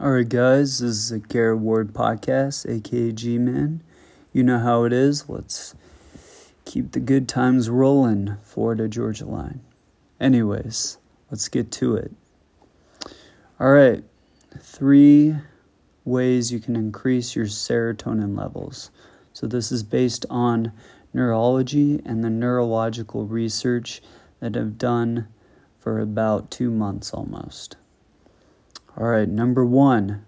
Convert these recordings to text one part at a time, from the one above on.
All right, guys, this is a Garrett Ward podcast, aka G Man. You know how it is. Let's keep the good times rolling, Florida Georgia line. Anyways, let's get to it. All right, three ways you can increase your serotonin levels. So, this is based on neurology and the neurological research that I've done for about two months almost. All right, number one,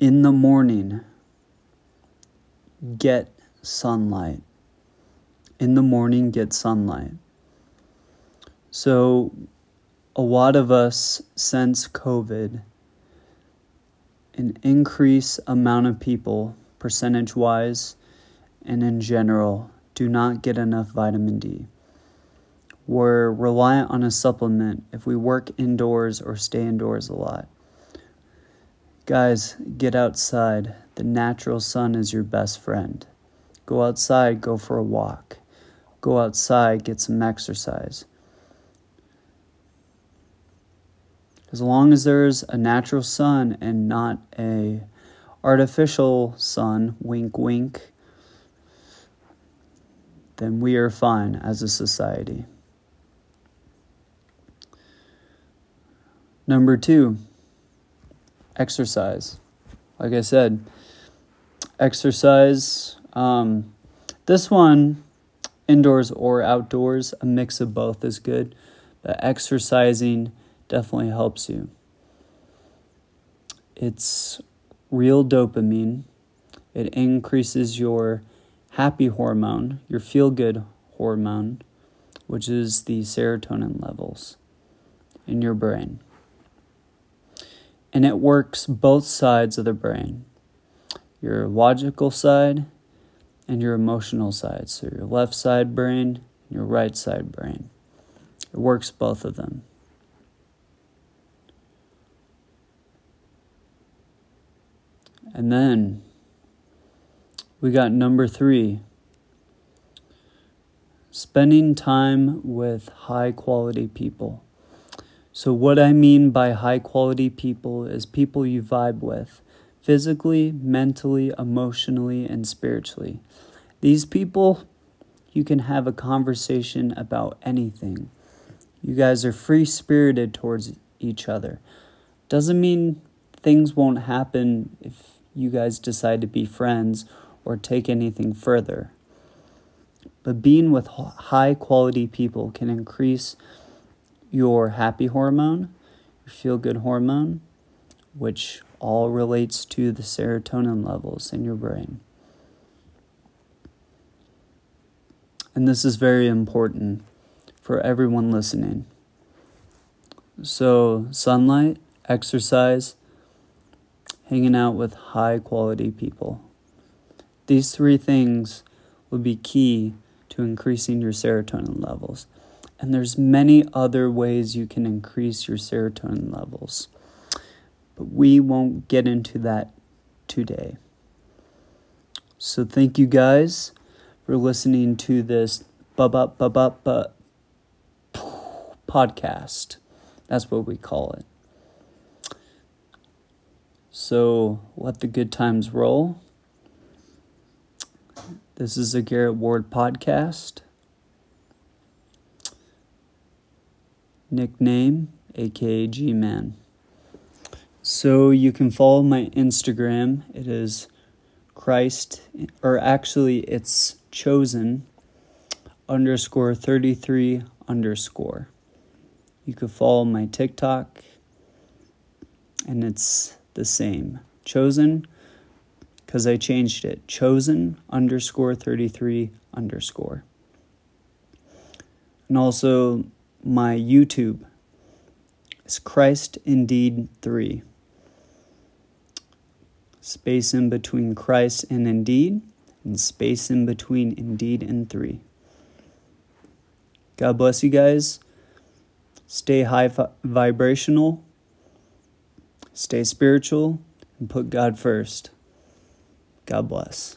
in the morning, get sunlight. In the morning, get sunlight. So, a lot of us since COVID, an increase amount of people, percentage wise and in general, do not get enough vitamin D. We're reliant on a supplement if we work indoors or stay indoors a lot. Guys, get outside. The natural sun is your best friend. Go outside, go for a walk. Go outside, get some exercise. As long as there's a natural sun and not a artificial sun, wink wink, then we are fine as a society. Number two, exercise. Like I said, exercise. Um, this one, indoors or outdoors, a mix of both is good. But exercising definitely helps you. It's real dopamine. It increases your happy hormone, your feel good hormone, which is the serotonin levels in your brain and it works both sides of the brain your logical side and your emotional side. So, your left side brain, your right side brain. It works both of them. And then we got number three spending time with high quality people. So, what I mean by high quality people is people you vibe with physically, mentally, emotionally, and spiritually. These people, you can have a conversation about anything. You guys are free spirited towards each other. Doesn't mean things won't happen if you guys decide to be friends or take anything further. But being with high quality people can increase your happy hormone, your feel good hormone, which all relates to the serotonin levels in your brain. And this is very important for everyone listening. So, sunlight, exercise, hanging out with high quality people. These three things will be key to increasing your serotonin levels. And there's many other ways you can increase your serotonin levels. But we won't get into that today. So thank you guys for listening to this bub bub bub podcast. That's what we call it. So let the good times roll. This is a Garrett Ward podcast. Nickname, aka G Man. So you can follow my Instagram. It is Christ, or actually, it's chosen underscore 33 underscore. You could follow my TikTok, and it's the same. Chosen, because I changed it. Chosen underscore 33 underscore. And also, my YouTube. It's Christ Indeed 3. Space in between Christ and Indeed, and space in between Indeed and 3. God bless you guys. Stay high vi- vibrational, stay spiritual, and put God first. God bless.